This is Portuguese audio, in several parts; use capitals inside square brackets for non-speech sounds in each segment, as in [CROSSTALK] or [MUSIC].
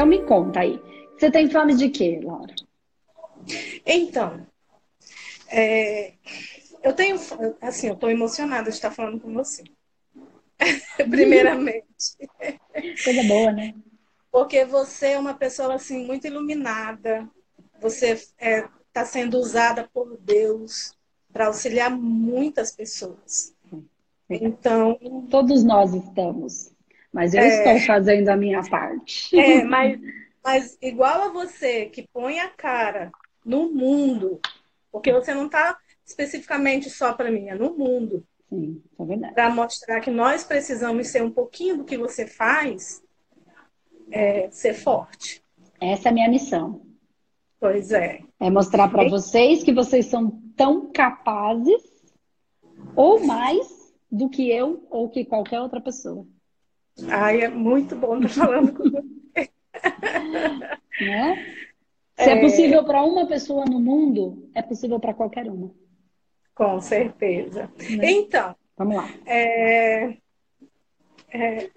Então me conta aí. Você tem fome de quê, Laura? Então, é, eu tenho, assim, eu estou emocionada de estar falando com você. [LAUGHS] Primeiramente. Coisa boa, né? Porque você é uma pessoa assim muito iluminada. Você está é, tá sendo usada por Deus para auxiliar muitas pessoas. Então, todos nós estamos, mas eu é... estou fazendo a minha parte. É, [LAUGHS] mas, mas igual a você que põe a cara no mundo, porque você não está especificamente só para mim, é no mundo. Sim, é verdade. Para mostrar que nós precisamos ser um pouquinho do que você faz, é, ser forte. Essa é a minha missão. Pois é. É mostrar para vocês que vocês são tão capazes ou mais do que eu ou que qualquer outra pessoa. Ai, é muito bom estar falando com você. [LAUGHS] né? Se é, é possível para uma pessoa no mundo, é possível para qualquer uma. Com certeza. Né? Então, vamos lá. É, é,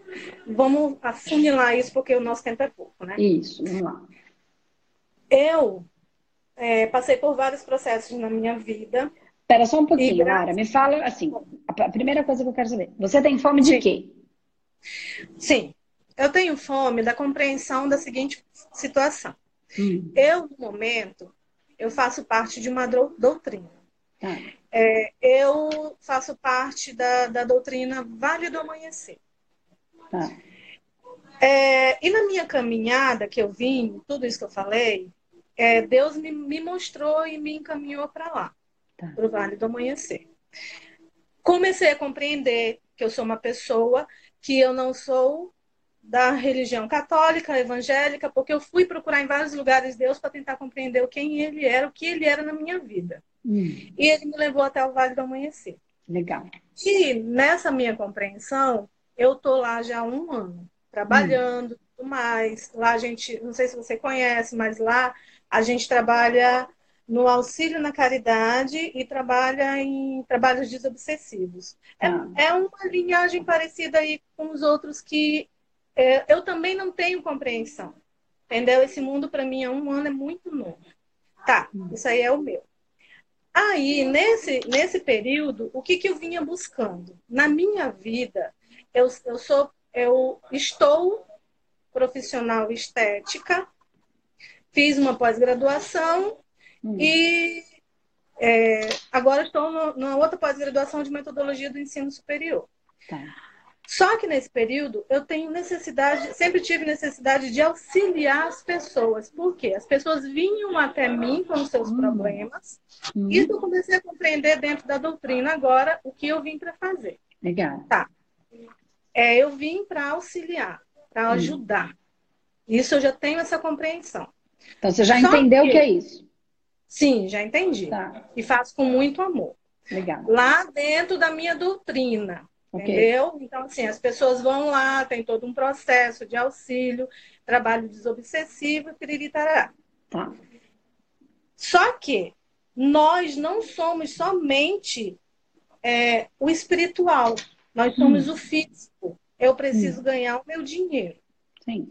vamos assimilar isso porque o nosso tempo é pouco, né? Isso, vamos lá. Eu é, passei por vários processos na minha vida. Espera só um pouquinho, e... Lara. Me fala assim, a primeira coisa que eu quero saber. Você tem fome de Sim. quê? Sim, eu tenho fome da compreensão da seguinte situação. Hum. Eu, no momento, eu faço parte de uma doutrina. Ah. É, eu faço parte da, da doutrina Vale do Amanhecer. Tá. É, e na minha caminhada que eu vim, tudo isso que eu falei, é, Deus me, me, mostrou e me encaminhou para lá, tá. para o Vale do Amanhecer. Comecei a compreender que eu sou uma pessoa que eu não sou da religião católica, evangélica, porque eu fui procurar em vários lugares Deus para tentar compreender quem ele era, o que ele era na minha vida. Hum. E ele me levou até o Vale do Amanhecer. Legal. E nessa minha compreensão, eu tô lá já há um ano, trabalhando, hum. tudo mais. Lá a gente, não sei se você conhece, mas lá a gente trabalha no auxílio na caridade e trabalha em trabalhos desobsessivos. É, ah. é uma linhagem parecida aí com os outros que é, eu também não tenho compreensão. Entendeu? Esse mundo para mim há um ano é muito novo. Tá, isso aí é o meu. Aí, nesse, nesse período, o que, que eu vinha buscando? Na minha vida, eu, eu sou, eu estou profissional estética, fiz uma pós-graduação hum. e é, agora estou no, numa outra pós-graduação de metodologia do ensino superior. Tá. Só que nesse período eu tenho necessidade, sempre tive necessidade de auxiliar as pessoas. Por quê? As pessoas vinham até mim com os seus hum. problemas. Hum. E eu comecei a compreender dentro da doutrina agora o que eu vim para fazer. Legal. Tá. É, eu vim para auxiliar, para hum. ajudar. Isso eu já tenho essa compreensão. Então você já Só entendeu o que é isso? Sim, já entendi. Tá. E faço com muito amor. Legal. Lá dentro da minha doutrina. Okay. Entendeu? Então, assim, as pessoas vão lá, tem todo um processo de auxílio, trabalho desobsessivo, piriritará. Tá. Só que nós não somos somente é, o espiritual, nós somos hum. o físico. Eu preciso hum. ganhar o meu dinheiro. Sim.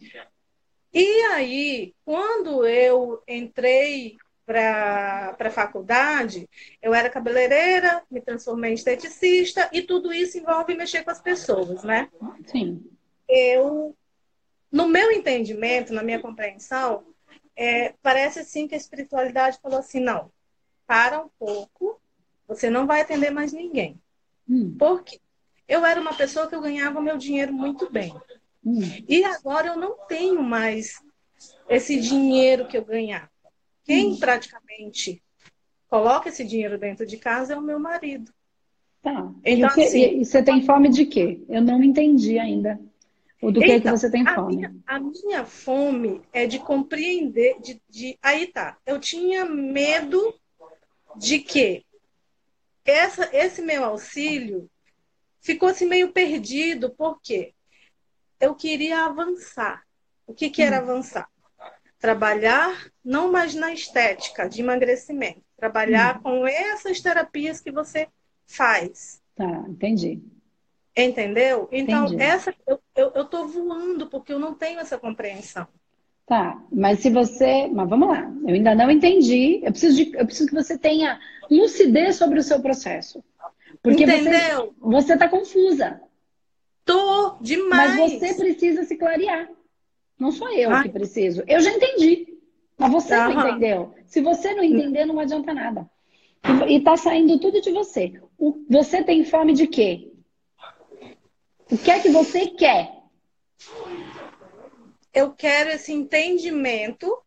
E aí, quando eu entrei para a faculdade, eu era cabeleireira, me transformei em esteticista e tudo isso envolve mexer com as pessoas, né? Sim. Eu, no meu entendimento, na minha compreensão, é, parece assim que a espiritualidade falou assim, não, para um pouco, você não vai atender mais ninguém. Hum. Por quê? Eu era uma pessoa que eu ganhava meu dinheiro muito bem. Hum. E agora eu não tenho mais esse dinheiro que eu ganhava. Quem praticamente coloca esse dinheiro dentro de casa é o meu marido. Tá. Então, e, assim, e você tem fome de quê? Eu não entendi ainda. O do que, então, que você tem fome? A minha, a minha fome é de compreender, de, de, aí tá. Eu tinha medo de que essa, esse meu auxílio ficou assim meio perdido, porque eu queria avançar. O que, que era hum. avançar? Trabalhar não mais na estética de emagrecimento, trabalhar hum. com essas terapias que você faz. Tá, entendi. Entendeu? Então, entendi. essa eu, eu, eu tô voando porque eu não tenho essa compreensão. Tá, mas se você. Mas vamos lá, eu ainda não entendi. Eu preciso, de, eu preciso que você tenha lucidez sobre o seu processo. Porque Entendeu? você está confusa. Tô demais. Mas você precisa se clarear. Não sou eu Ai. que preciso. Eu já entendi. Mas você não entendeu. Se você não entender, não adianta nada. E, está saindo tudo de você. O, você tem fome de quê? O que é que você quer? Eu quero esse entendimento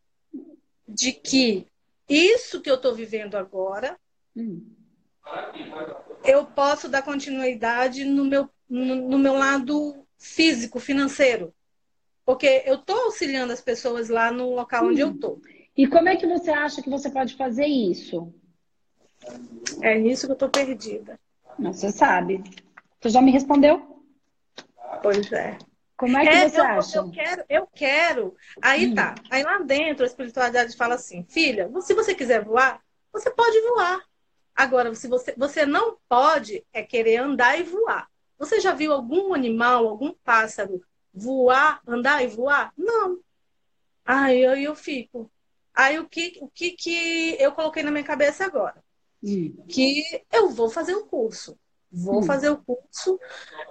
de que isso que eu estou vivendo agora, hum. eu posso dar continuidade no meu, no, no meu lado físico, financeiro. Porque eu estou auxiliando as pessoas lá no local hum. onde eu estou. E como é que você acha que você pode fazer isso? É nisso que eu estou perdida. Não, você sabe. Você já me respondeu? Pois é. Como é que é, você eu, acha? Eu quero, eu quero. Aí hum. tá. Aí lá dentro a espiritualidade fala assim: filha, se você quiser voar, você pode voar. Agora, se você, você não pode é querer andar e voar. Você já viu algum animal, algum pássaro voar, andar e voar? Não. Aí eu, eu fico. Aí o que, o que, que eu coloquei na minha cabeça agora? Hum. Que eu vou fazer o curso. Vou hum. fazer o curso,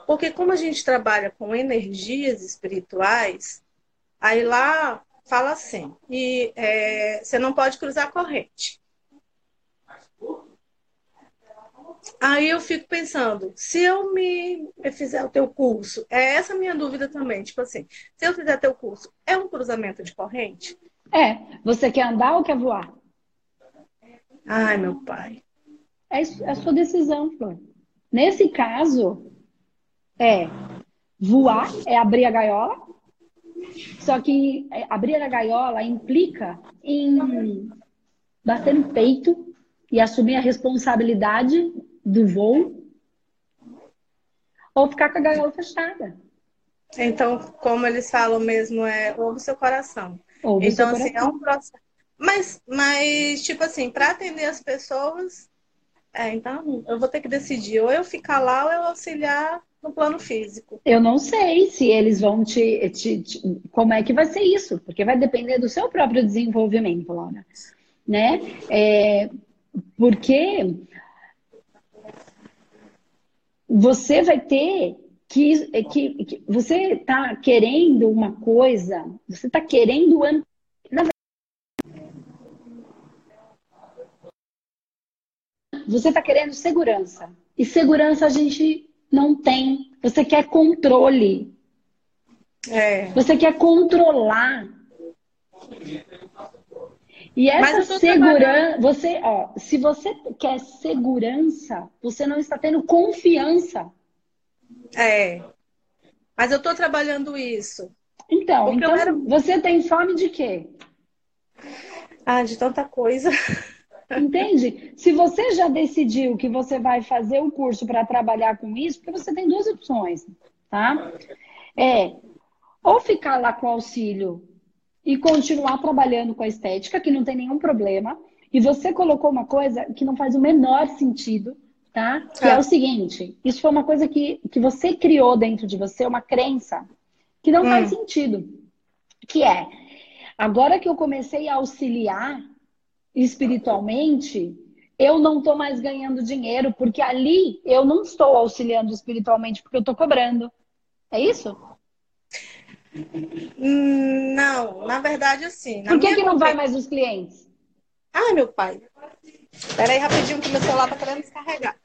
porque como a gente trabalha com energias espirituais, aí lá fala assim, e é, você não pode cruzar a corrente. Aí eu fico pensando, se eu me fizer o teu curso, é essa a minha dúvida também, tipo assim, se eu fizer teu curso, é um cruzamento de corrente? É. Você quer andar ou quer voar? Ai, meu pai. É, é a sua decisão, Flor. Nesse caso, é voar, é abrir a gaiola. Só que é, abrir a gaiola implica em bater no peito e assumir a responsabilidade do voo ou ficar com a gaiola fechada. Então, como eles falam mesmo, é ouve seu coração. Ouve então, seu assim, coração. é um processo. Mas, mas, tipo assim, para atender as pessoas, é, então eu vou ter que decidir, ou eu ficar lá ou eu auxiliar no plano físico. Eu não sei se eles vão te, te, te, Como é que vai ser isso? Porque vai depender do seu próprio desenvolvimento, Laura. Né? É, porque você vai ter que, que, que você está querendo uma coisa, você está querendo você está querendo segurança. E segurança a gente não tem. Você quer controle. É. Você quer controlar. E essa segurança, você, ó, se você quer segurança, você não está tendo confiança. É. Mas eu estou trabalhando isso. Então, então era... você tem fome de quê? Ah, de tanta coisa. [LAUGHS] Entende? Se você já decidiu que você vai fazer o curso para trabalhar com isso, porque você tem duas opções, tá? É ou ficar lá com auxílio e continuar trabalhando com a estética, que não tem nenhum problema. E você colocou uma coisa que não faz o menor sentido, tá? Que é, é o seguinte: isso foi uma coisa que, que você criou dentro de você, uma crença que não hum. faz sentido. Que é, agora que eu comecei a auxiliar espiritualmente, eu não estou mais ganhando dinheiro, porque ali eu não estou auxiliando espiritualmente, porque eu estou cobrando. É isso? Não, na verdade, assim. Por que, que não vai mais os clientes? Ai, meu pai. Espera aí rapidinho que meu celular tá querendo descarregar.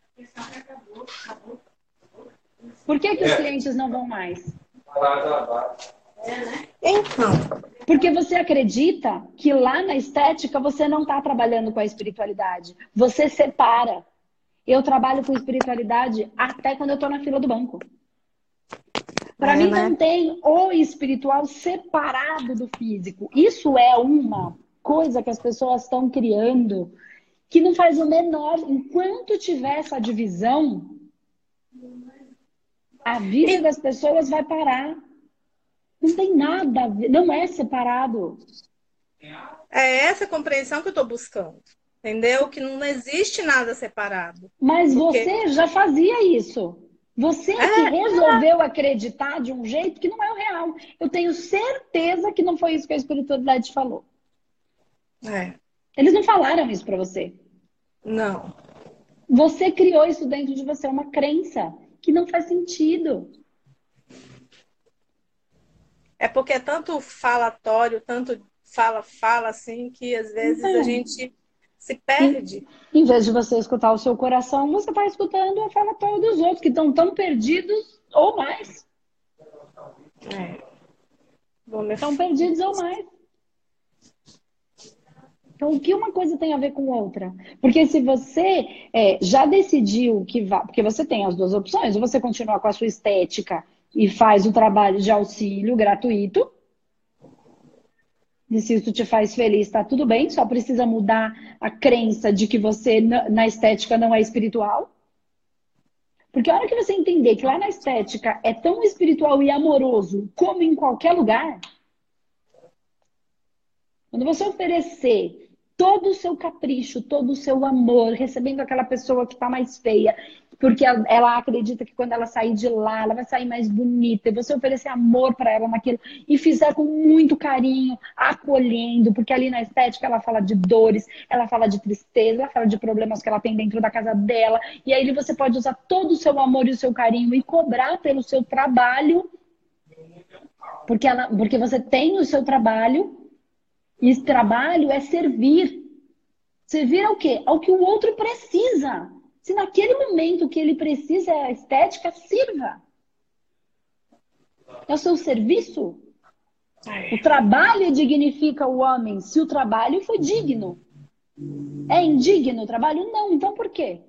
Por que, que os clientes não vão mais? Então. Porque você acredita que lá na estética você não está trabalhando com a espiritualidade. Você separa. Eu trabalho com espiritualidade até quando eu estou na fila do banco. Para é, mim né? não tem o espiritual separado do físico. Isso é uma coisa que as pessoas estão criando que não faz o menor. Enquanto tiver essa divisão, a vida e... das pessoas vai parar. Não tem nada a ver, não é separado. É essa compreensão que eu estou buscando. Entendeu? Que não existe nada separado. Mas porque... você já fazia isso. Você que é. resolveu acreditar de um jeito que não é o real. Eu tenho certeza que não foi isso que a espiritualidade falou. É. Eles não falaram isso para você. Não. Você criou isso dentro de você, uma crença que não faz sentido. É porque é tanto falatório, tanto fala, fala assim, que às vezes a gente se perde. Em, em, vez de você escutar o seu coração, você está escutando a falatório dos outros, que estão tão perdidos ou mais. É. Estão perdidos ou mais. Então, o que uma coisa tem a ver com outra? Porque se você é, já decidiu que vai. Porque você tem as duas opções, ou você continua com a sua estética e faz o trabalho de auxílio gratuito. E se isso te faz feliz, está tudo bem, só precisa mudar a crença de que você na estética não é espiritual. Porque a hora que você entender que lá na estética é tão espiritual e amoroso como em qualquer lugar, quando você oferecer todo o seu capricho, todo o seu amor, recebendo aquela pessoa que está mais feia, porque ela acredita que quando ela sair de lá, ela vai sair mais bonita, e você oferecer amor para ela naquilo, e fizer com muito carinho, acolhendo, porque ali na estética ela fala de dores, ela fala de tristeza, ela fala de problemas que ela tem dentro da casa dela, e aí você pode usar todo o seu amor e o seu carinho e cobrar pelo seu trabalho, porque, ela, porque você tem o seu trabalho e esse trabalho é servir. Servir ao quê? Ao que o outro precisa. Se naquele momento que ele precisa é a estética, sirva. É o seu serviço. O trabalho dignifica o homem se o trabalho foi digno. É indigno o trabalho? Não. Então por quê?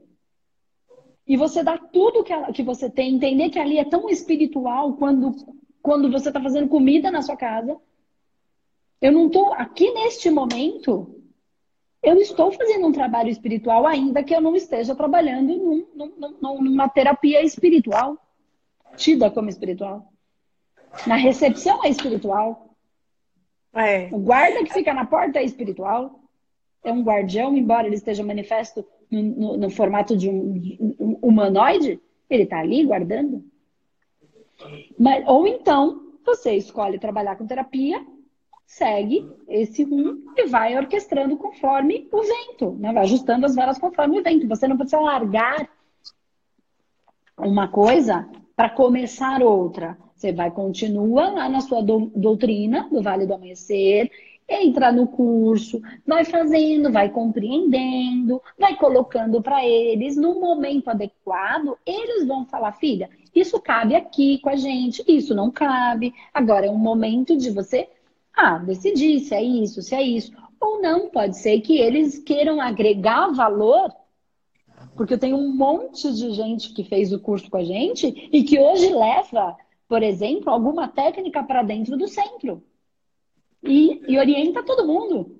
E você dá tudo que, que você tem, entender que ali é tão espiritual quando, quando você está fazendo comida na sua casa, eu não estou aqui neste momento. Eu estou fazendo um trabalho espiritual, ainda que eu não esteja trabalhando num, num, numa terapia espiritual, tida como espiritual. Na recepção é espiritual. É. O guarda que fica na porta é espiritual. É um guardião, embora ele esteja manifesto no, no, no formato de um, de um humanoide, ele está ali guardando. Mas, ou então, você escolhe trabalhar com terapia segue esse rum e vai orquestrando conforme o vento, né? vai ajustando as velas conforme o vento. Você não precisa largar uma coisa para começar outra. Você vai continua lá na sua do, doutrina do Vale do Amanhecer, entra no curso, vai fazendo, vai compreendendo, vai colocando para eles no momento adequado, eles vão falar, filha, isso cabe aqui com a gente, isso não cabe. Agora é um momento de você ah, decidir se é isso, se é isso. Ou não, pode ser que eles queiram agregar valor, porque eu tenho um monte de gente que fez o curso com a gente e que hoje leva, por exemplo, alguma técnica para dentro do centro. E, e, orienta todo mundo.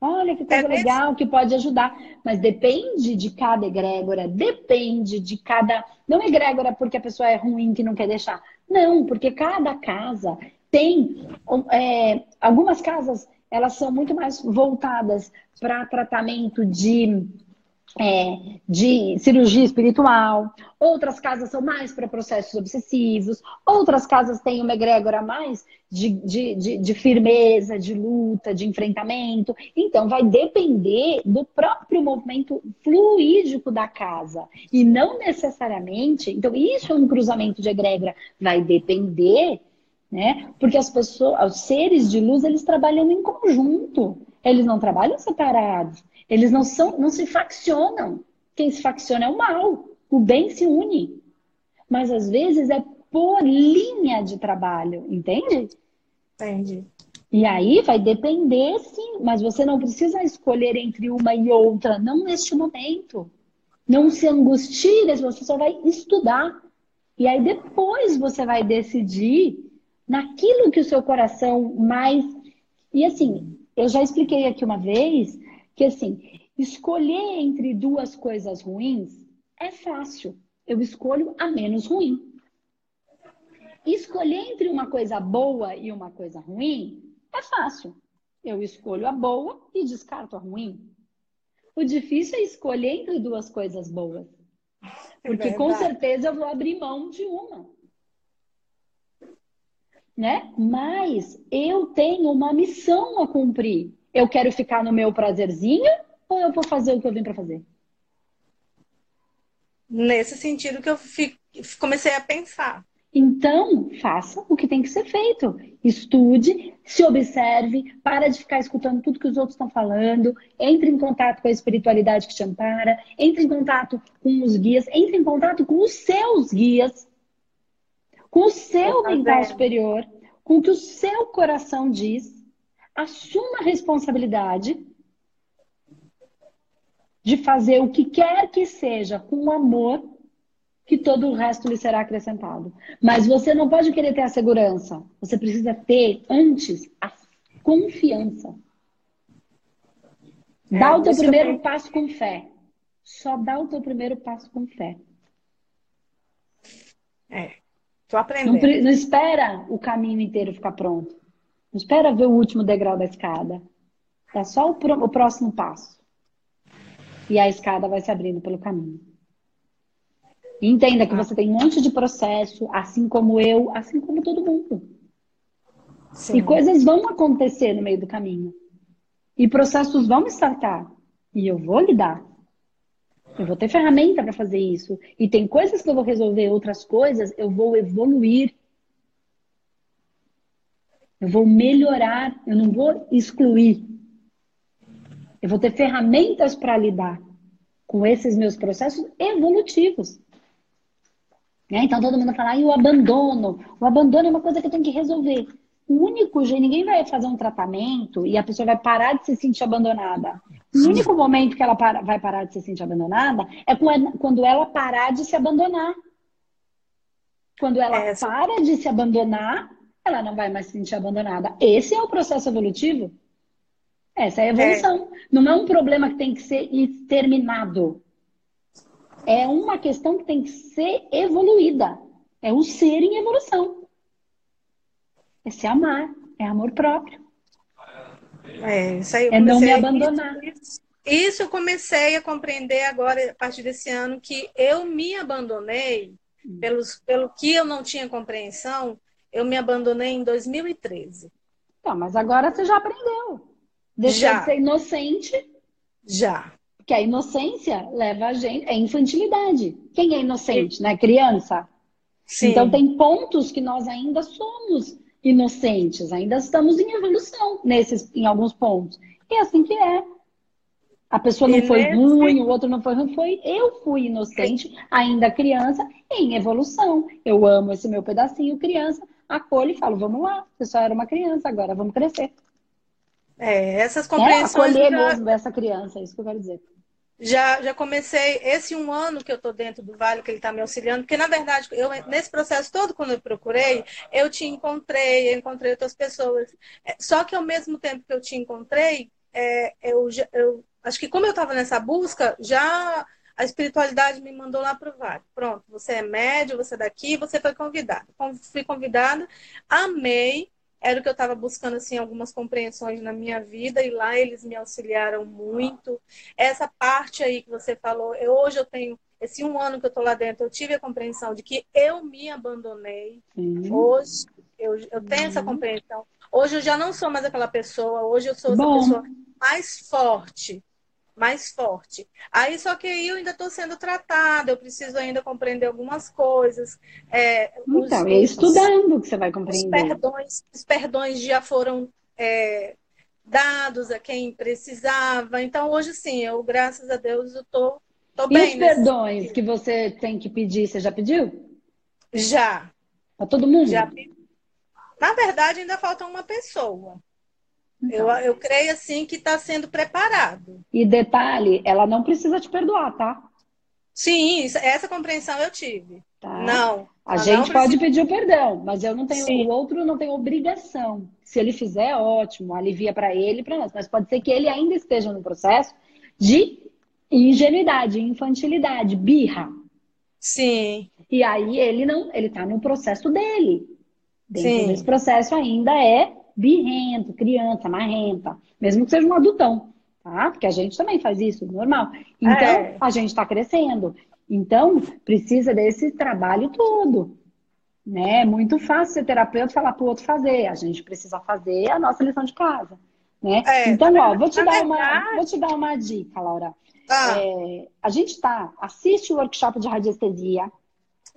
Olha que coisa é legal que pode ajudar. Mas depende de cada egrégora, depende de cada. Não egrégora porque a pessoa é ruim que não quer deixar. Não, porque cada casa tem é, algumas casas, elas são muito mais voltadas para tratamento de, é, de cirurgia espiritual, outras casas são mais para processos obsessivos, outras casas têm uma egrégora mais de, de, de, de firmeza, de luta, de enfrentamento. Então, vai depender do próprio movimento fluídico da casa. E não necessariamente. Então, isso é um cruzamento de egrégora. Vai depender né? Porque as pessoas, os seres de luz, eles trabalham em conjunto. Eles não trabalham separados. Eles não são, não se faccionam. Quem se facciona é o mal. O bem se une. Mas às vezes é por linha de trabalho, entende? Entendi. E aí vai depender, sim, mas você não precisa escolher entre uma e outra, não neste momento. Não se angustie, você só vai estudar. E aí depois você vai decidir naquilo que o seu coração mais. E assim, eu já expliquei aqui uma vez que assim, escolher entre duas coisas ruins é fácil. Eu escolho a menos ruim. Escolher entre uma coisa boa e uma coisa ruim é fácil. Eu escolho a boa e descarto a ruim. O difícil é escolher entre duas coisas boas. Porque com certeza eu vou abrir mão de uma. Né? Mas eu tenho uma missão a cumprir. Eu quero ficar no meu prazerzinho ou eu vou fazer o que eu vim para fazer? Nesse sentido que eu comecei a pensar. Então, faça o que tem que ser feito. Estude, se observe, para de ficar escutando tudo que os outros estão falando, entre em contato com a espiritualidade que te ampara, entre em contato com os guias, entre em contato com os seus guias, com o seu mental superior, com o que o seu coração diz, assuma a responsabilidade de fazer o que quer que seja com amor que todo o resto lhe será acrescentado. Mas você não pode querer ter a segurança. Você precisa ter, antes, a confiança. É, dá o teu primeiro eu... passo com fé. Só dá o teu primeiro passo com fé. É. Tô aprendendo. Não, não espera o caminho inteiro ficar pronto. Não espera ver o último degrau da escada. Dá só o, o próximo passo. E a escada vai se abrindo pelo caminho. Entenda que você tem um monte de processo, assim como eu, assim como todo mundo. Sim. E coisas vão acontecer no meio do caminho. E processos vão startar. E eu vou lidar. Eu vou ter ferramenta para fazer isso. E tem coisas que eu vou resolver, outras coisas eu vou evoluir. Eu vou melhorar, eu não vou excluir. Eu vou ter ferramentas para lidar com esses meus processos evolutivos. Né? Então todo mundo fala, e o abandono? O abandono é uma coisa que eu tenho que resolver. O único jeito, ninguém vai fazer um tratamento e a pessoa vai parar de se sentir abandonada. O único momento que ela para, vai parar de se sentir abandonada é quando ela parar de se abandonar. Quando ela é, para de se abandonar, ela não vai mais se sentir abandonada. Esse é o processo evolutivo. Essa é a evolução. É. Não é um problema que tem que ser exterminado é uma questão que tem que ser evoluída. É o ser em evolução. É se amar, é amor próprio. É, isso aí é não me abandonar. Isso, isso eu comecei a compreender agora, a partir desse ano, que eu me abandonei, hum. pelos, pelo que eu não tinha compreensão, eu me abandonei em 2013. Tá, mas agora você já aprendeu. Deixou já. de ser inocente. Já. Porque a inocência leva a gente. É infantilidade. Quem é inocente, né? Criança. Sim. Então tem pontos que nós ainda somos inocentes, ainda estamos em evolução nesses, em alguns pontos. E é assim que é. A pessoa não foi ruim, o outro não foi ruim, foi eu fui inocente, ainda criança, em evolução. Eu amo esse meu pedacinho criança, acolho e falo, vamos lá, você só era uma criança, agora vamos crescer. É, essas compreensões. É, acolher já... mesmo essa criança, é isso que eu quero dizer já, já comecei esse um ano que eu estou dentro do Vale, que ele está me auxiliando, porque na verdade, eu, nesse processo todo, quando eu procurei, eu te encontrei, eu encontrei outras pessoas. É, só que ao mesmo tempo que eu te encontrei, é, eu, eu acho que como eu estava nessa busca, já a espiritualidade me mandou lá para o Vale. Pronto, você é médio, você é daqui, você foi convidada. Fui convidada, amei, era o que eu estava buscando assim algumas compreensões na minha vida e lá eles me auxiliaram muito. Essa parte aí que você falou, eu, hoje eu tenho esse um ano que eu estou lá dentro, eu tive a compreensão de que eu me abandonei. Uhum. Hoje eu, eu tenho uhum. essa compreensão. Hoje eu já não sou mais aquela pessoa. Hoje eu sou essa Bom. pessoa mais forte mais forte. Aí só que aí eu ainda estou sendo tratada, eu preciso ainda compreender algumas coisas. É, então, os, é estudando que você vai compreender. Os perdões, os perdões já foram é, dados a quem precisava. Então hoje sim, eu graças a Deus eu tô, tô e bem. E os perdões sentido. que você tem que pedir, você já pediu? Já. Para todo mundo? Já. Na verdade, ainda falta uma pessoa. Então. Eu, eu creio assim que está sendo preparado. E detalhe, ela não precisa te perdoar, tá? Sim, essa compreensão eu tive. Tá. Não. A gente pode pedir o perdão, mas eu não tenho, Sim. o outro não tem obrigação. Se ele fizer, ótimo, alivia para ele e para nós. Mas pode ser que ele ainda esteja no processo de ingenuidade, infantilidade, birra. Sim. E aí ele não, ele tá no processo dele. Dentro Sim. desse processo ainda é birrento, criança, marrenta, mesmo que seja um adultão, tá? Porque a gente também faz isso, normal. Então, é. a gente está crescendo. Então, precisa desse trabalho todo. Né? É muito fácil ser terapeuta falar para o outro fazer. A gente precisa fazer a nossa lição de casa. Né? É, então, ó, vou te, dar verdade... uma, vou te dar uma dica, Laura. Ah. É, a gente tá, assiste o workshop de radiestesia.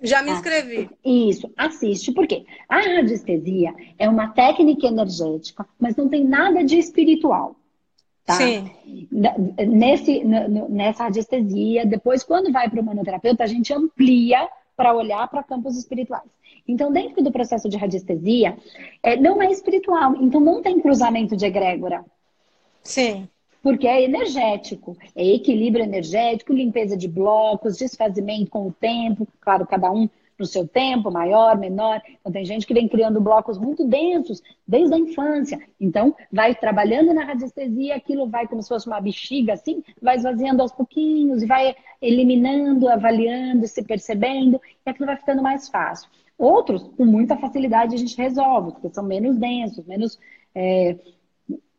Já me ah, inscrevi. Isso, assiste. Por quê? A radiestesia é uma técnica energética, mas não tem nada de espiritual. Tá? Sim. Nesse, nessa radiestesia, depois, quando vai para o manoterapeuta, a gente amplia para olhar para campos espirituais. Então, dentro do processo de radiestesia, é, não é espiritual, então não tem cruzamento de egrégora. Sim. Porque é energético, é equilíbrio energético, limpeza de blocos, desfazimento com o tempo, claro, cada um no seu tempo, maior, menor. Então, tem gente que vem criando blocos muito densos desde a infância. Então, vai trabalhando na radiestesia, aquilo vai como se fosse uma bexiga, assim, vai esvaziando aos pouquinhos vai eliminando, avaliando, se percebendo, e aquilo vai ficando mais fácil. Outros, com muita facilidade, a gente resolve, porque são menos densos, menos. É,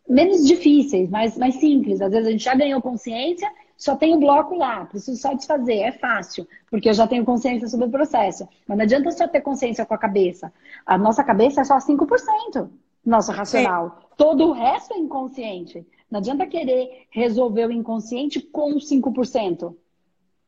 menos difíceis, mais, mais simples. Às vezes a gente já ganhou consciência só tem o bloco lá, preciso só desfazer, é fácil, porque eu já tenho consciência sobre o processo. Mas não adianta só ter consciência com a cabeça. A nossa cabeça é só 5%, nosso racional. Sim. Todo o resto é inconsciente. Não adianta querer resolver o inconsciente com 5%.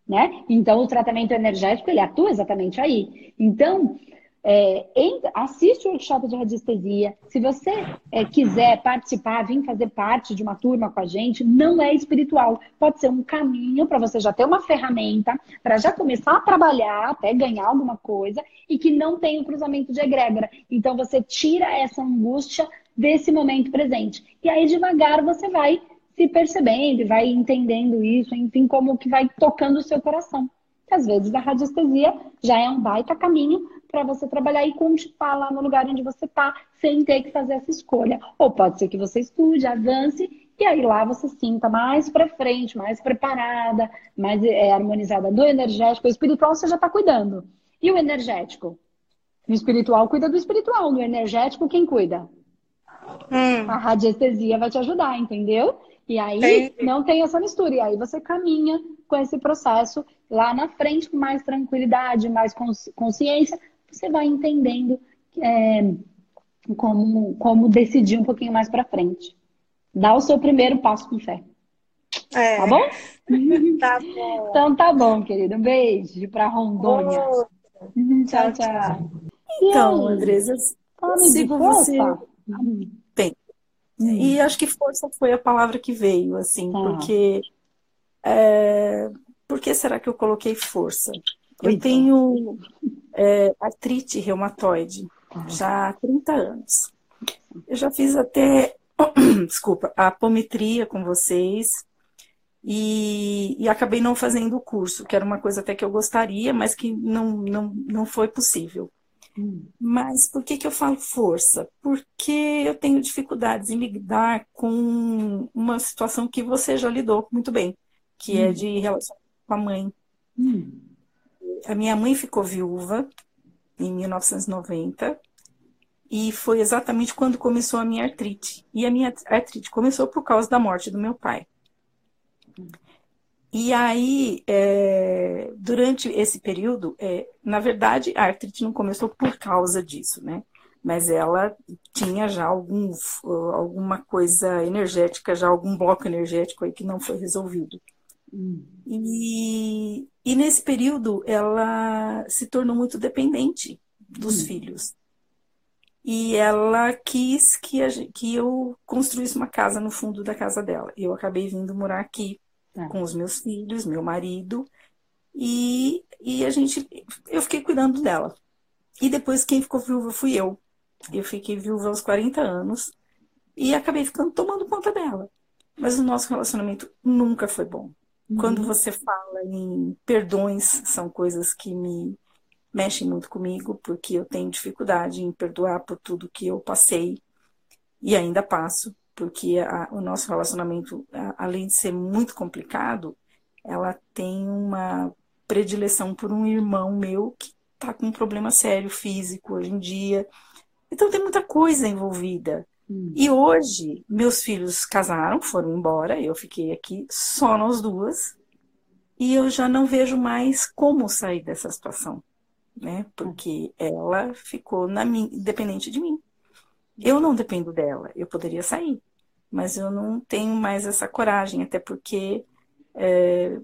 Né? Então, o tratamento energético, ele atua exatamente aí. Então, é, assiste o workshop de radiestesia. Se você é, quiser participar, vir fazer parte de uma turma com a gente, não é espiritual. Pode ser um caminho para você já ter uma ferramenta, para já começar a trabalhar, até ganhar alguma coisa, e que não tem o cruzamento de egrégora. Então você tira essa angústia desse momento presente. E aí, devagar, você vai se percebendo e vai entendendo isso, enfim, como que vai tocando o seu coração. Às vezes a radiestesia já é um baita caminho para você trabalhar e continuar lá no lugar onde você está, sem ter que fazer essa escolha. Ou pode ser que você estude, avance, e aí lá você sinta mais para frente, mais preparada, mais é, harmonizada do energético. O espiritual você já está cuidando. E o energético? O espiritual cuida do espiritual, no energético, quem cuida? Hum. A radiestesia vai te ajudar, entendeu? E aí não tem essa mistura. E aí você caminha com esse processo lá na frente com mais tranquilidade, mais consciência, você vai entendendo é, como, como decidir um pouquinho mais para frente. Dá o seu primeiro passo com fé. É. Tá bom? [LAUGHS] tá bom. Então tá bom, querido. Um beijo para Rondônia. tchau, tchau. Então, Andresa, sigo você bem. Hum. E acho que força foi a palavra que veio, assim, tá. porque é, por que será que eu coloquei força? Eu então. tenho é, artrite reumatoide ah. já há 30 anos. Eu já fiz até, [CLEARS THROAT] desculpa, a apometria com vocês e, e, acabei não fazendo o curso, que era uma coisa até que eu gostaria, mas que não, não, não foi possível. Hum. Mas por que, que eu falo força? Porque eu tenho dificuldades em lidar com uma situação que você já lidou muito bem, que é hum. é de relação com a mãe. Hum a minha mãe ficou viúva em 1990 e foi exatamente quando começou a minha artrite. E a minha artrite começou por causa da morte do meu pai. E aí, é, durante esse período, é, na verdade, a artrite não começou por causa disso, né? Mas ela tinha já algum, alguma coisa energética, já algum bloco energético aí que não foi resolvido. Hum. E, e nesse período ela se tornou muito dependente dos hum. filhos. E ela quis que, a, que eu construísse uma casa no fundo da casa dela. Eu acabei vindo morar aqui tá. com os meus filhos, meu marido, e, e a gente, eu fiquei cuidando dela. E depois quem ficou viúva fui eu. Eu fiquei viúva aos 40 anos e acabei ficando tomando conta dela. Mas o nosso relacionamento nunca foi bom. Quando uhum. você fala em perdões, são coisas que me mexem muito comigo, porque eu tenho dificuldade em perdoar por tudo que eu passei e ainda passo, porque a, o nosso relacionamento, a, além de ser muito complicado, ela tem uma predileção por um irmão meu que está com um problema sério físico hoje em dia. Então tem muita coisa envolvida. Hum. E hoje, meus filhos casaram, foram embora, eu fiquei aqui só nós duas. e eu já não vejo mais como sair dessa situação, né? Porque ela ficou na minha, dependente de mim. Eu não dependo dela, eu poderia sair, mas eu não tenho mais essa coragem, até porque é,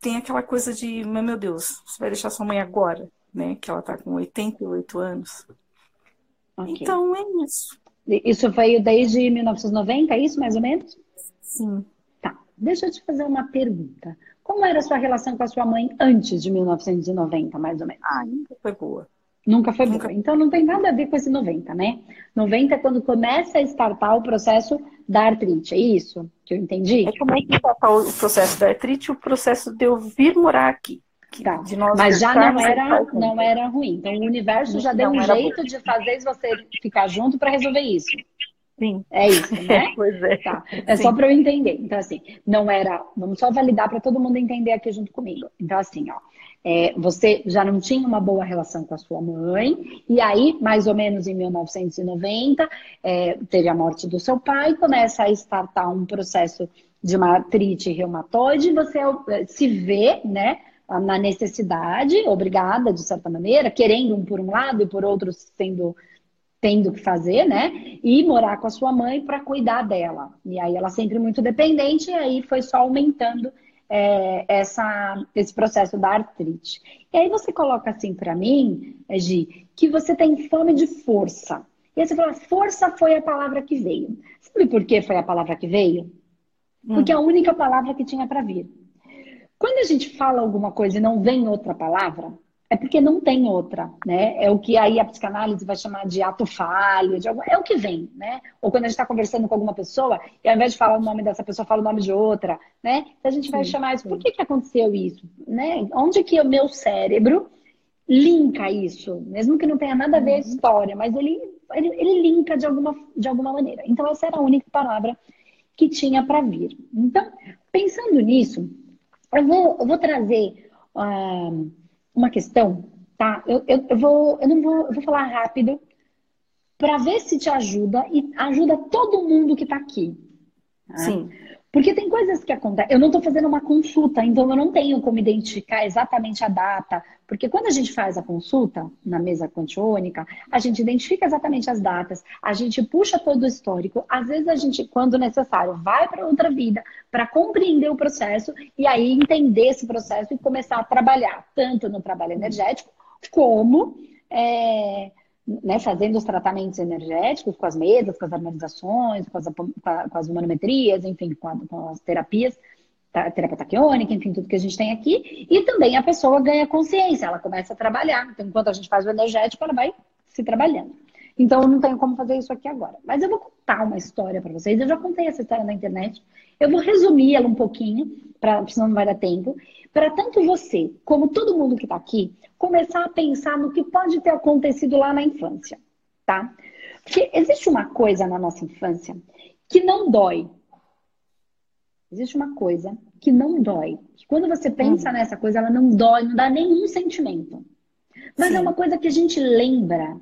tem aquela coisa de, meu Deus, você vai deixar sua mãe agora, né? Que ela tá com 88 anos. Okay. Então é isso. Isso veio desde 1990, é isso mais ou menos? Sim. Tá. Deixa eu te fazer uma pergunta. Como era a sua relação com a sua mãe antes de 1990, mais ou menos? Ah, nunca foi boa. Nunca foi nunca... boa. Então não tem nada a ver com esse 90, né? 90 é quando começa a startar o processo da artrite, é isso que eu entendi? É como é que está o processo da artrite o processo de eu vir morar aqui. Tá. Mas já não era, não era ruim. Então o universo já deu um jeito bom. de fazer você ficar junto para resolver isso. Sim. É isso, né? [LAUGHS] pois é. Tá. É Sim. só para eu entender. Então, assim, não era. Vamos só validar para todo mundo entender aqui junto comigo. Então, assim, ó. É, você já não tinha uma boa relação com a sua mãe, e aí, mais ou menos em 1990, é, teve a morte do seu pai, começa a startar um processo de uma artrite reumatoide, você é, se vê, né, na necessidade, obrigada, de certa maneira, querendo um por um lado e por outro sendo tendo que fazer, né? E morar com a sua mãe para cuidar dela. E aí ela sempre muito dependente, e aí foi só aumentando é, essa, esse processo da artrite. E aí você coloca assim para mim, Gi, que você tem fome de força. E aí você fala, força foi a palavra que veio. Sabe por que foi a palavra que veio? Porque é a única palavra que tinha para vir. Quando a gente fala alguma coisa e não vem outra palavra, é porque não tem outra, né? É o que aí a psicanálise vai chamar de ato falho, de algum... é o que vem, né? Ou quando a gente está conversando com alguma pessoa e ao invés de falar o nome dessa pessoa, fala o nome de outra, né? Então a gente vai sim, chamar isso, por que, que aconteceu isso? Né? Onde que o meu cérebro linka isso? Mesmo que não tenha nada a ver a uhum. história, mas ele, ele, ele linka de alguma, de alguma maneira. Então essa era a única palavra que tinha para vir. Então, pensando nisso, eu vou, eu vou trazer... Uh, uma questão, tá? Eu, eu, eu, vou, eu não vou, eu vou falar rápido para ver se te ajuda e ajuda todo mundo que está aqui. Tá? Sim. Porque tem coisas que acontecem. Eu não estou fazendo uma consulta, então eu não tenho como identificar exatamente a data. Porque quando a gente faz a consulta na mesa quantiônica, a gente identifica exatamente as datas, a gente puxa todo o histórico. Às vezes a gente, quando necessário, vai para outra vida para compreender o processo e aí entender esse processo e começar a trabalhar tanto no trabalho energético como é, né, fazendo os tratamentos energéticos com as mesas, com as harmonizações, com as, com as enfim, com, a, com as terapias, terapia taquiônica, enfim, tudo que a gente tem aqui. E também a pessoa ganha consciência, ela começa a trabalhar. Então, enquanto a gente faz o energético, ela vai se trabalhando. Então, eu não tenho como fazer isso aqui agora. Mas eu vou contar uma história para vocês. Eu já contei essa história na internet. Eu vou resumir ela um pouquinho, pra, senão não vai dar tempo. Para tanto você, como todo mundo que está aqui, começar a pensar no que pode ter acontecido lá na infância, tá? Porque existe uma coisa na nossa infância que não dói. Existe uma coisa que não dói. Que quando você pensa hum. nessa coisa, ela não dói, não dá nenhum sentimento. Mas é Sim. é uma coisa que a gente lembra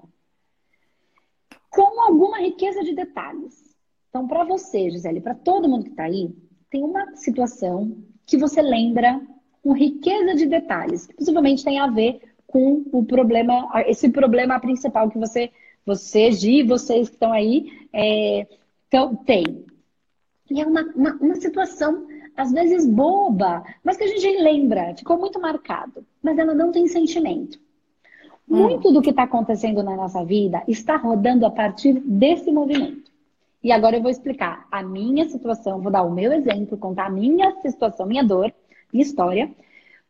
com alguma riqueza de detalhes. Então, para você, Gisele, para todo mundo que está aí, tem uma situação que você lembra com riqueza de detalhes, que possivelmente tem a ver com o problema, esse problema principal que você, você, Gi, vocês que estão aí, é, então, tem. E é uma, uma, uma situação, às vezes, boba, mas que a gente lembra, ficou muito marcado, mas ela não tem sentimento. Hum. Muito do que está acontecendo na nossa vida está rodando a partir desse movimento. E agora eu vou explicar a minha situação, vou dar o meu exemplo, contar a minha situação, minha dor, minha história,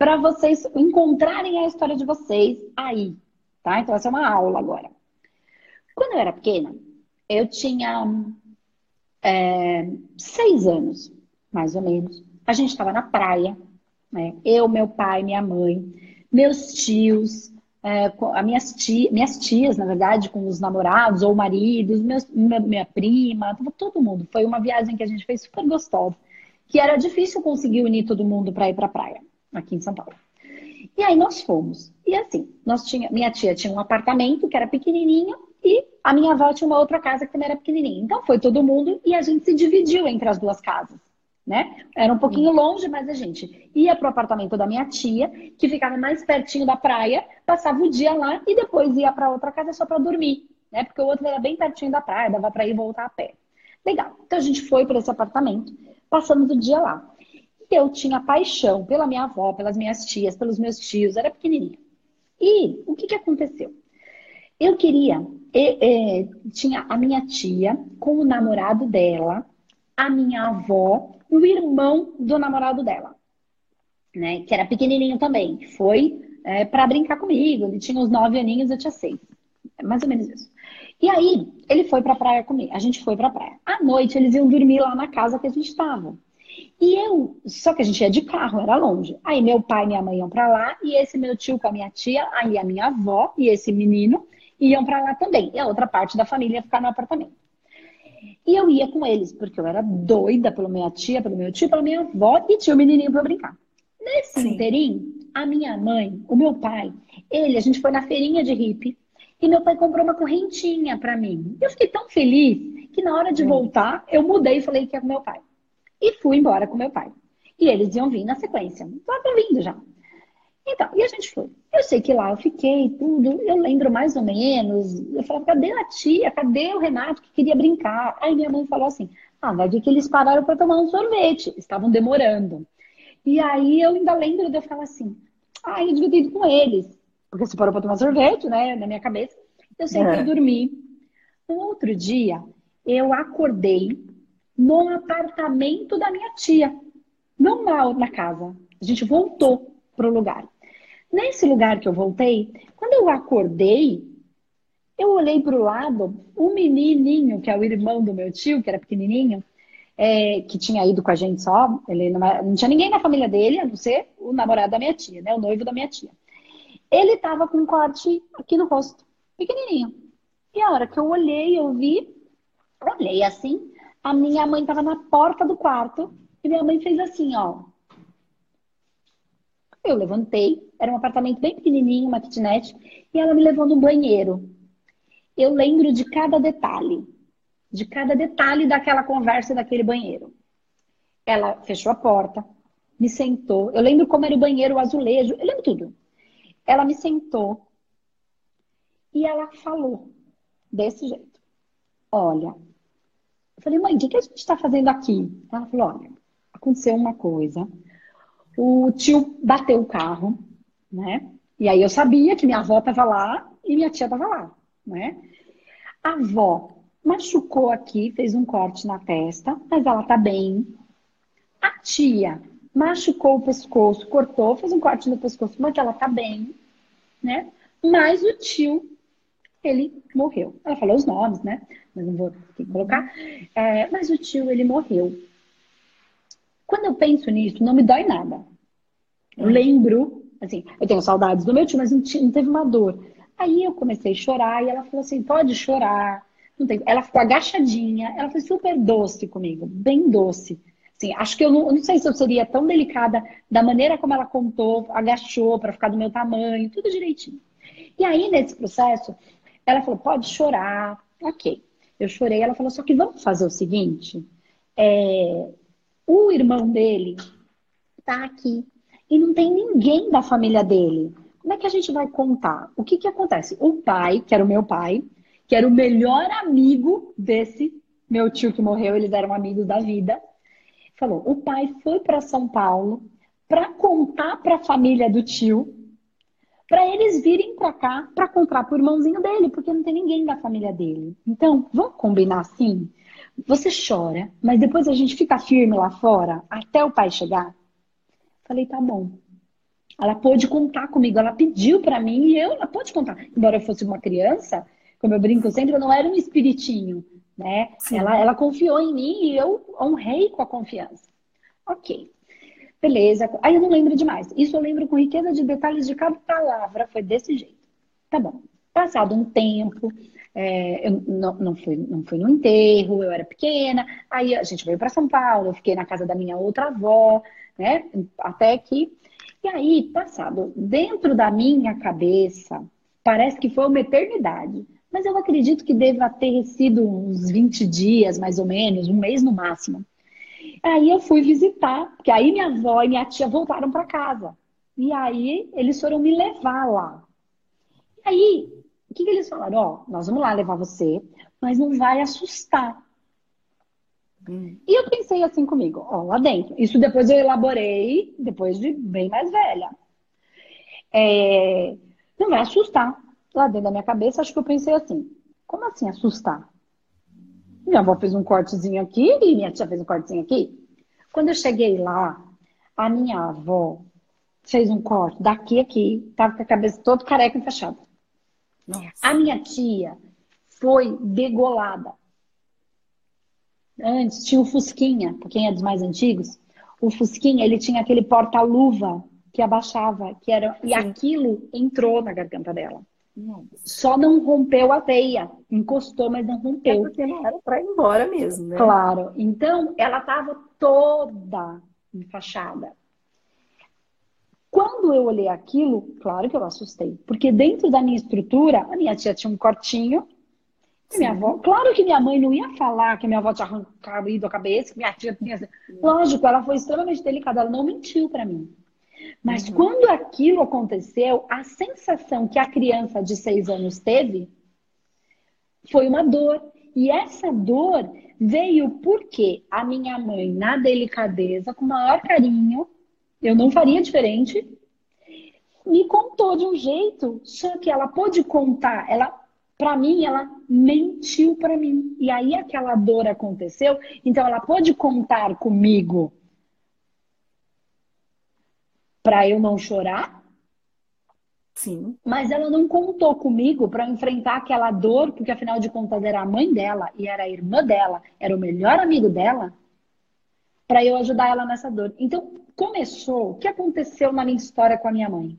para vocês encontrarem a história de vocês aí, tá? Então, essa é uma aula agora. Quando eu era pequena, eu tinha é, seis anos, mais ou menos. A gente estava na praia, né? Eu, meu pai, minha mãe, meus tios, é, a minhas, tia, minhas tias, na verdade, com os namorados ou maridos, meus, minha, minha prima, todo mundo. Foi uma viagem que a gente fez super gostosa, que era difícil conseguir unir todo mundo para ir para a praia aqui em São Paulo. E aí nós fomos. E assim, nós tinha, minha tia tinha um apartamento que era pequenininho e a minha avó tinha uma outra casa que também era pequenininha. Então foi todo mundo e a gente se dividiu entre as duas casas, né? Era um pouquinho longe, mas a gente ia pro apartamento da minha tia, que ficava mais pertinho da praia, passava o dia lá e depois ia para outra casa só para dormir, né? Porque o outro era bem pertinho da praia, dava para ir e voltar a pé. Legal. Então a gente foi para esse apartamento, passamos o dia lá. Eu tinha paixão pela minha avó, pelas minhas tias, pelos meus tios, era pequenininha. E o que que aconteceu? Eu queria, e, e, tinha a minha tia com o namorado dela, a minha avó, o irmão do namorado dela, né? Que era pequenininho também. Foi é, para brincar comigo. Ele tinha uns nove aninhos, eu tinha seis. É mais ou menos isso. E aí, ele foi pra praia comigo. A gente foi pra praia. À noite, eles iam dormir lá na casa que a gente estava. E eu, só que a gente ia de carro, era longe. Aí meu pai e minha mãe iam para lá, e esse meu tio com a minha tia, aí a minha avó e esse menino iam para lá também. E a outra parte da família ia ficar no apartamento. E eu ia com eles, porque eu era doida pela minha tia, pelo meu tio, pela minha avó, e tinha o um menininho para brincar. Nesse Sim. inteirinho, a minha mãe, o meu pai, ele, a gente foi na feirinha de hippie, e meu pai comprou uma correntinha para mim. Eu fiquei tão feliz que na hora de voltar, eu mudei e falei que ia com meu pai. E fui embora com meu pai. E eles iam vir na sequência. Estavam vindo já. Então, e a gente foi. Eu sei que lá eu fiquei, tudo. Eu lembro mais ou menos. Eu falava, cadê a tia? Cadê o Renato que queria brincar? Aí minha mãe falou assim: ah, vai ver que eles pararam para tomar um sorvete. Estavam demorando. E aí eu ainda lembro de eu falar assim: ah, eu devia ter ido com eles porque você parou para tomar sorvete, né, na minha cabeça. Eu sei é. que eu dormi. No outro dia, eu acordei no apartamento da minha tia, não na, na casa. A gente voltou pro lugar. Nesse lugar que eu voltei, quando eu acordei, eu olhei para o lado, o menininho, que é o irmão do meu tio, que era pequenininho, é, que tinha ido com a gente só, ele não, não, tinha ninguém na família dele, a não ser o namorado da minha tia, né, o noivo da minha tia. Ele tava com um corte aqui no rosto, pequenininho. E a hora que eu olhei, eu vi, olhei assim, a minha mãe tava na porta do quarto e minha mãe fez assim, ó. Eu levantei, era um apartamento bem pequenininho, uma kitnet, e ela me levou no banheiro. Eu lembro de cada detalhe, de cada detalhe daquela conversa daquele banheiro. Ela fechou a porta, me sentou. Eu lembro como era o banheiro, o azulejo, eu lembro tudo. Ela me sentou e ela falou desse jeito: Olha, eu falei, mãe, o que a gente está fazendo aqui? Ela falou: Olha, aconteceu uma coisa. O tio bateu o carro, né? E aí eu sabia que minha avó estava lá e minha tia estava lá, né? A avó machucou aqui, fez um corte na testa, mas ela tá bem. A tia machucou o pescoço, cortou, fez um corte no pescoço, mas ela tá bem, né? Mas o tio, ele morreu. Ela falou os nomes, né? Mas não vou colocar. É, mas o tio, ele morreu. Quando eu penso nisso, não me dói nada. Eu hum. lembro, assim, eu tenho saudades do meu tio, mas não, não teve uma dor. Aí eu comecei a chorar e ela falou assim: pode chorar. Ela ficou agachadinha, ela foi super doce comigo, bem doce. Sim, acho que eu não, eu não, sei se eu seria tão delicada da maneira como ela contou, agachou para ficar do meu tamanho, tudo direitinho. E aí, nesse processo, ela falou: pode chorar. Ok. Eu chorei. Ela falou: só que vamos fazer o seguinte: é, o irmão dele tá aqui e não tem ninguém da família dele. Como é que a gente vai contar? O que que acontece? O pai, que era o meu pai, que era o melhor amigo desse meu tio que morreu, eles eram amigos da vida falou: o pai foi para São Paulo para contar para a família do tio, para eles virem para cá para comprar para o irmãozinho dele, porque não tem ninguém da família dele. Então, vamos combinar assim? Você chora, mas depois a gente fica firme lá fora até o pai chegar? Falei, tá bom. Ela pôde contar comigo, ela pediu para mim e eu, ela pode contar. Embora eu fosse uma criança, como eu brinco sempre, eu não era um espiritinho né? Ela, ela confiou em mim e eu honrei com a confiança. Ok. Beleza. Aí eu não lembro demais. Isso eu lembro com riqueza de detalhes de cada palavra. Foi desse jeito. Tá bom. Passado um tempo, é, eu não, não, fui, não fui no enterro, eu era pequena. Aí a gente veio para São Paulo, eu fiquei na casa da minha outra avó, né? Até que. E aí, passado, dentro da minha cabeça, parece que foi uma eternidade. Mas eu acredito que deva ter sido uns 20 dias, mais ou menos, um mês no máximo. Aí eu fui visitar, porque aí minha avó e minha tia voltaram para casa. E aí eles foram me levar lá. E aí, o que, que eles falaram? Ó, nós vamos lá levar você, mas não vai assustar. Hum. E eu pensei assim comigo, ó, lá dentro. Isso depois eu elaborei, depois de bem mais velha. É, não vai assustar. Lá dentro da minha cabeça, acho que eu pensei assim: como assim assustar? Minha avó fez um cortezinho aqui e minha tia fez um cortezinho aqui. Quando eu cheguei lá, a minha avó fez um corte daqui aqui, tava com a cabeça toda careca e fechada. Nossa. A minha tia foi degolada. Antes tinha o Fusquinha, para quem é dos mais antigos, o Fusquinha ele tinha aquele porta-luva que abaixava, que era e aquilo entrou na garganta dela. Só não rompeu a veia, encostou, mas não rompeu. É porque não era para ir embora mesmo, né? Claro. Então, ela estava toda enfaixada. Quando eu olhei aquilo, claro que eu assustei, porque dentro da minha estrutura, a minha tia tinha um cortinho, minha avó, claro que minha mãe não ia falar que minha avó tinha arrancado a cabeça, que minha tia tinha. Lógico, ela foi extremamente delicada, ela não mentiu para mim. Mas uhum. quando aquilo aconteceu, a sensação que a criança de seis anos teve foi uma dor. E essa dor veio porque a minha mãe, na delicadeza, com o maior carinho, eu não faria diferente, me contou de um jeito, só que ela pôde contar, ela para mim, ela mentiu para mim. E aí aquela dor aconteceu, então ela pôde contar comigo para eu não chorar. Sim. Mas ela não contou comigo para enfrentar aquela dor, porque afinal de contas era a mãe dela e era a irmã dela, era o melhor amigo dela, para eu ajudar ela nessa dor. Então, começou, o que aconteceu na minha história com a minha mãe?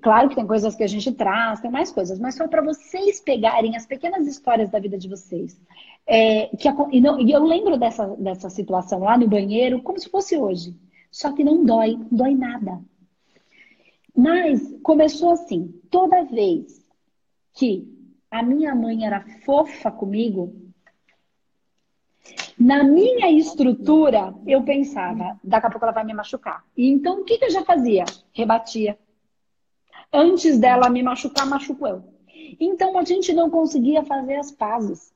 Claro que tem coisas que a gente traz, tem mais coisas, mas só para vocês pegarem as pequenas histórias da vida de vocês. É, que, e, não, e eu lembro dessa, dessa situação lá no banheiro como se fosse hoje. Só que não dói, não dói nada. Mas começou assim: toda vez que a minha mãe era fofa comigo, na minha estrutura, eu pensava, daqui a pouco ela vai me machucar. E então o que, que eu já fazia? Rebatia. Antes dela me machucar, machuco eu. Então a gente não conseguia fazer as pazes.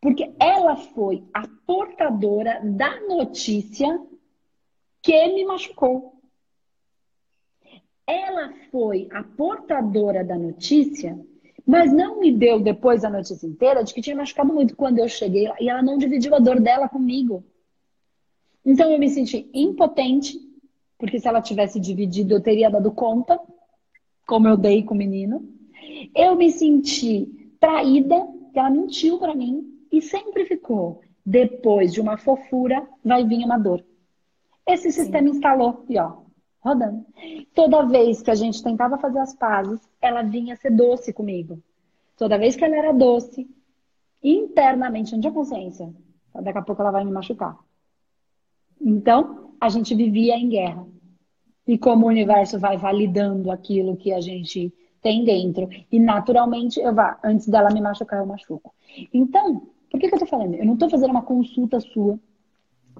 Porque ela foi a portadora da notícia que me machucou. Ela foi a portadora da notícia, mas não me deu depois a notícia inteira de que tinha machucado muito quando eu cheguei lá e ela não dividiu a dor dela comigo. Então eu me senti impotente, porque se ela tivesse dividido eu teria dado conta, como eu dei com o menino. Eu me senti traída, que ela mentiu para mim e sempre ficou. Depois de uma fofura, vai vir uma dor. Esse sistema Sim. instalou e ó, rodando. Toda vez que a gente tentava fazer as pazes, ela vinha ser doce comigo. Toda vez que ela era doce, internamente, não tinha consciência. Daqui a pouco ela vai me machucar. Então, a gente vivia em guerra. E como o universo vai validando aquilo que a gente tem dentro. E naturalmente, eu vá, antes dela me machucar, eu machuco. Então, por que, que eu tô falando? Eu não tô fazendo uma consulta sua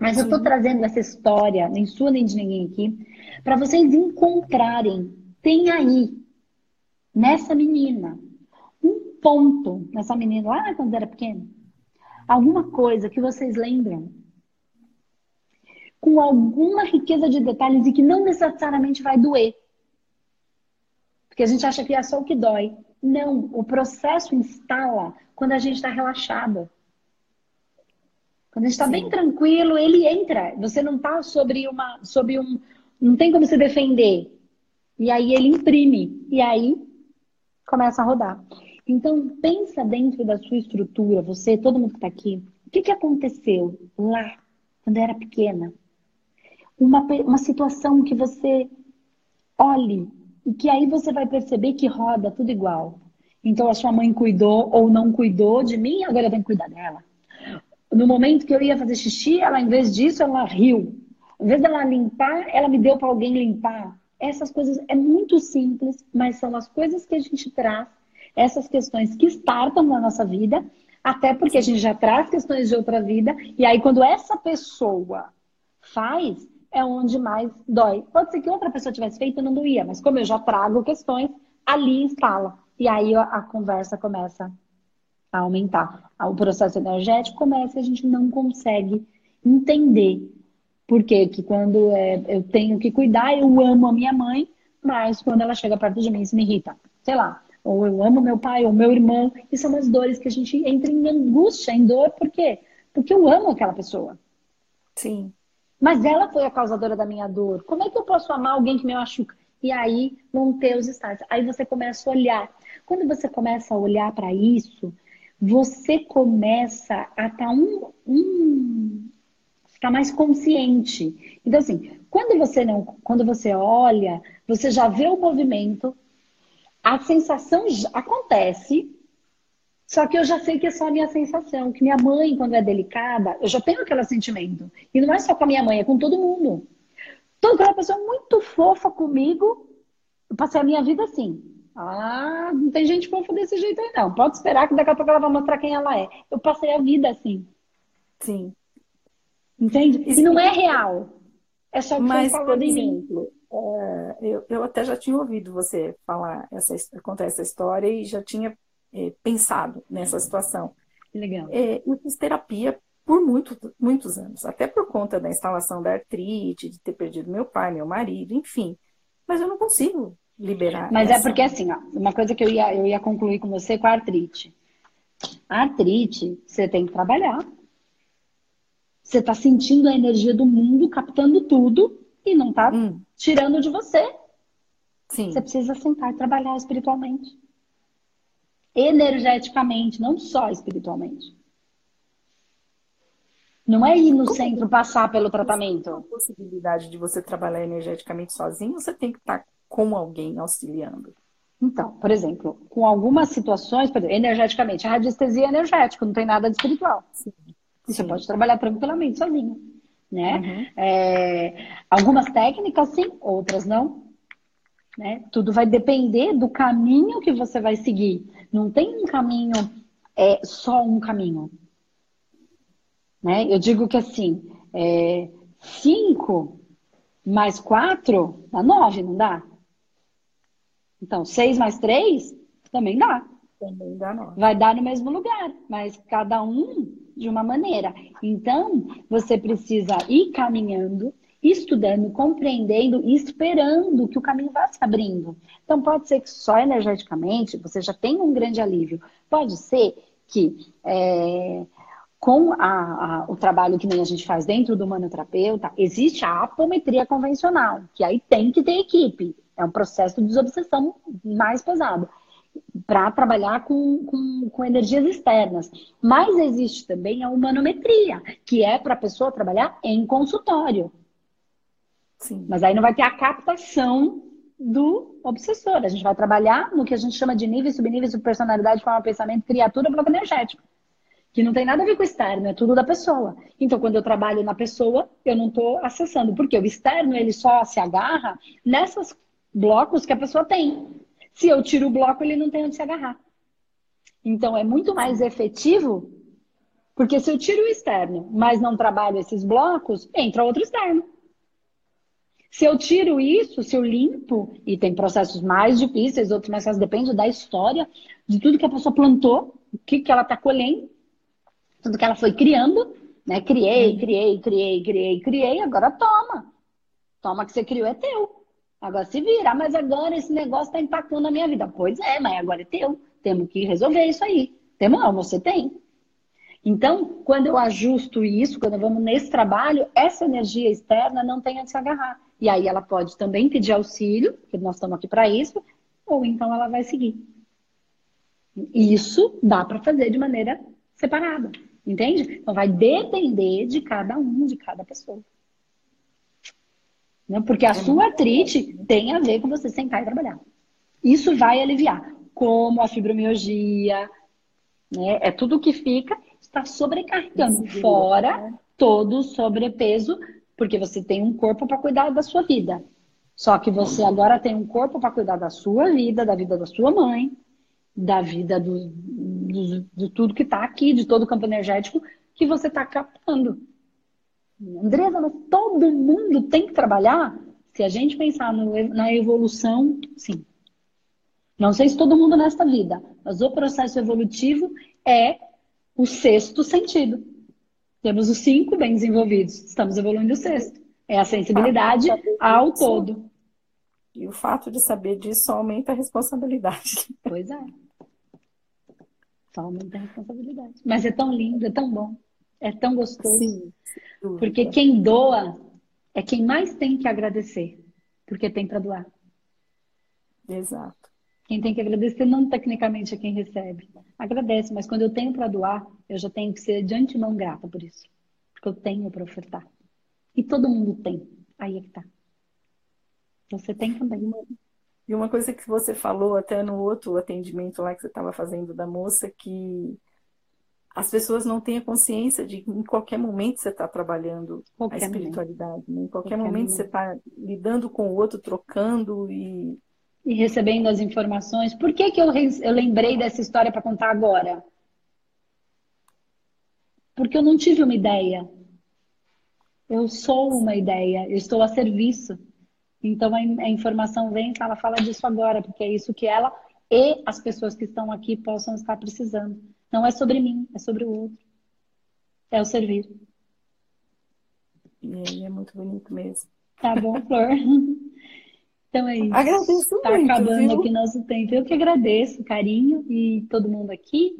mas eu estou trazendo essa história, nem sua nem de ninguém aqui, para vocês encontrarem. Tem aí, nessa menina, um ponto, nessa menina lá quando era pequena, alguma coisa que vocês lembram, com alguma riqueza de detalhes e que não necessariamente vai doer. Porque a gente acha que é só o que dói. Não, o processo instala quando a gente está relaxada. Quando a gente está bem tranquilo, ele entra. Você não está sobre uma, sobre um, não tem como se defender. E aí ele imprime e aí começa a rodar. Então pensa dentro da sua estrutura, você, todo mundo que está aqui, o que, que aconteceu lá quando era pequena? Uma, uma situação que você olhe e que aí você vai perceber que roda tudo igual. Então a sua mãe cuidou ou não cuidou de mim, agora eu tenho que cuidar dela no momento que eu ia fazer xixi, ela, em vez disso, ela riu. Em vez dela limpar, ela me deu para alguém limpar. Essas coisas é muito simples, mas são as coisas que a gente traz, essas questões que startam na nossa vida, Até porque a gente já traz questões de outra vida, e aí quando essa pessoa faz, é onde mais dói. Pode ser que outra pessoa tivesse feito não doía, mas como eu já trago questões, ali instala. E aí a conversa começa a aumentar. O processo energético começa e a gente não consegue entender. Por quê? que quando é, eu tenho que cuidar, eu amo a minha mãe, mas quando ela chega perto de mim, isso me irrita. Sei lá, ou eu amo meu pai, ou meu irmão. E são as dores que a gente entra em angústia, em dor, por quê? Porque eu amo aquela pessoa. Sim. Mas ela foi a causadora da minha dor. Como é que eu posso amar alguém que me machuca? E aí vão ter os estágios. Aí você começa a olhar. Quando você começa a olhar para isso, você começa a estar tá um, um ficar mais consciente. Então assim, quando você não, quando você olha, você já vê o movimento, a sensação acontece, só que eu já sei que é só a minha sensação, que minha mãe, quando é delicada, eu já tenho aquele sentimento. E não é só com a minha mãe, é com todo mundo. Toda aquela pessoa muito fofa comigo, eu passei a minha vida assim. Ah, não tem gente fofa desse jeito aí, não. Pode esperar que daqui a pouco ela vai mostrar quem ela é. Eu passei a vida assim. Sim. Entende? E não é real. É só que Mas, por exemplo, é, eu, eu até já tinha ouvido você falar, essa, contar essa história e já tinha é, pensado nessa situação. Legal. É, eu fiz terapia por muito, muitos anos, até por conta da instalação da artrite, de ter perdido meu pai, meu marido, enfim. Mas eu não consigo liberar. Mas é essa... é porque assim, ó, uma coisa que eu ia, eu ia concluir com você com a artrite. A artrite, você tem que trabalhar. Você está sentindo a energia do mundo, captando tudo e não está hum. tirando de você. Sim. Você precisa sentar e trabalhar espiritualmente energeticamente, não só espiritualmente. Não é ir no Como centro passar pelo tratamento. A possibilidade de você trabalhar energeticamente sozinho, você tem que estar com alguém auxiliando. Então, por exemplo, com algumas situações, por exemplo, energeticamente, a radiestesia é energética, não tem nada de espiritual. Sim. Você pode trabalhar tranquilamente sozinho, né? Uhum. É, algumas técnicas sim, outras não. Né? Tudo vai depender do caminho que você vai seguir. Não tem um caminho, é só um caminho. Né? Eu digo que assim, é, cinco mais quatro dá nove, não dá? Então, seis mais três também dá. Também dá nove. Vai dar no mesmo lugar, mas cada um de uma maneira. Então, você precisa ir caminhando estudando, compreendendo e esperando que o caminho vá se abrindo. Então, pode ser que só energeticamente você já tenha um grande alívio. Pode ser que é, com a, a, o trabalho que nem a gente faz dentro do manoterapeuta, existe a apometria convencional, que aí tem que ter equipe. É um processo de desobsessão mais pesado para trabalhar com, com, com, energias externas. Mas existe também a humanometria, que é para a pessoa trabalhar em consultório. Sim. Mas aí não vai ter a captação do obsessor. A gente vai trabalhar no que a gente chama de níveis, subníveis, personalidade, forma, pensamento, criatura, bloco energético. Que não tem nada a ver com o externo, é tudo da pessoa. Então, quando eu trabalho na pessoa, eu não estou acessando. Porque o externo, ele só se agarra nessas blocos que a pessoa tem. Se eu tiro o bloco, ele não tem onde se agarrar. Então, é muito mais efetivo, porque se eu tiro o externo, mas não trabalho esses blocos, entra outro externo. Se eu tiro isso, se eu limpo, e tem processos mais difíceis, outros mais fáceis, depende da história, de tudo que a pessoa plantou, o que, que ela está colhendo, tudo que ela foi criando, né? Criei, uhum. criei, criei, criei, criei, agora toma. Toma que você criou é teu. Agora se vira, ah, mas agora esse negócio está impactando a minha vida. Pois é, mas agora é teu. Temos que resolver isso aí. Temos não, você tem. Então, quando eu ajusto isso, quando vamos nesse trabalho, essa energia externa não tem a se agarrar. E aí ela pode também pedir auxílio, porque nós estamos aqui para isso, ou então ela vai seguir. Isso dá para fazer de maneira separada, entende? Então vai depender de cada um, de cada pessoa. Né? Porque a sua artrite tem a ver com você sentar e trabalhar. Isso vai aliviar, como a fibromialgia, né? É tudo que fica, está sobrecarregando. Fora todo o sobrepeso porque você tem um corpo para cuidar da sua vida. Só que você agora tem um corpo para cuidar da sua vida, da vida da sua mãe, da vida do, de, de tudo que está aqui, de todo o campo energético que você está captando. Andresa, mas todo mundo tem que trabalhar? Se a gente pensar no, na evolução, sim. Não sei se todo mundo nesta vida, mas o processo evolutivo é o sexto sentido. Temos os cinco bem desenvolvidos, estamos evoluindo o sexto. É a sensibilidade ao todo. E o fato de saber disso aumenta a responsabilidade. [LAUGHS] Pois é. Só aumenta a responsabilidade. Mas é tão lindo, é tão bom, é tão gostoso. Sim, porque quem doa é quem mais tem que agradecer, porque tem para doar. Exato. Quem tem que agradecer não tecnicamente é quem recebe. Agradece, mas quando eu tenho para doar, eu já tenho que ser de antemão grata por isso. Porque eu tenho para ofertar. E todo mundo tem. Aí é que tá. Você tem também. E uma coisa que você falou até no outro atendimento lá que você estava fazendo da moça, que as pessoas não têm a consciência de que em qualquer momento você está trabalhando qualquer a espiritualidade. Né? Em qualquer, qualquer momento, momento você está lidando com o outro, trocando e. E recebendo as informações. Por que, que eu, eu lembrei dessa história para contar agora? Porque eu não tive uma ideia. Eu sou uma ideia, eu estou a serviço. Então a, informação vem, ela fala disso agora, porque é isso que ela e as pessoas que estão aqui possam estar precisando. Não é sobre mim, é sobre o outro. É o servir. E é muito bonito mesmo. Tá bom, [LAUGHS] Flor. Então é isso. Agradeço tá muito. acabando viu? aqui nosso tempo. Eu que agradeço o carinho e todo mundo aqui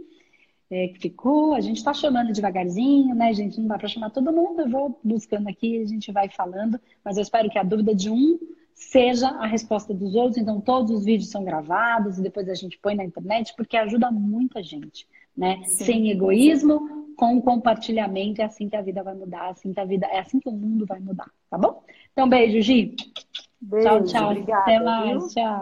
é, que ficou. A gente está chamando devagarzinho, né, gente? Não dá para chamar todo mundo. Eu vou buscando aqui, a gente vai falando. Mas eu espero que a dúvida de um seja a resposta dos outros. Então, todos os vídeos são gravados e depois a gente põe na internet, porque ajuda muita gente, né? Sim. Sem egoísmo, com compartilhamento. É assim que a vida vai mudar, é assim que a vida, é assim que o mundo vai mudar, tá bom? Então, beijo, Gi. Beijo, tchau, tchau. Obrigada, Até mais. Viu? Tchau.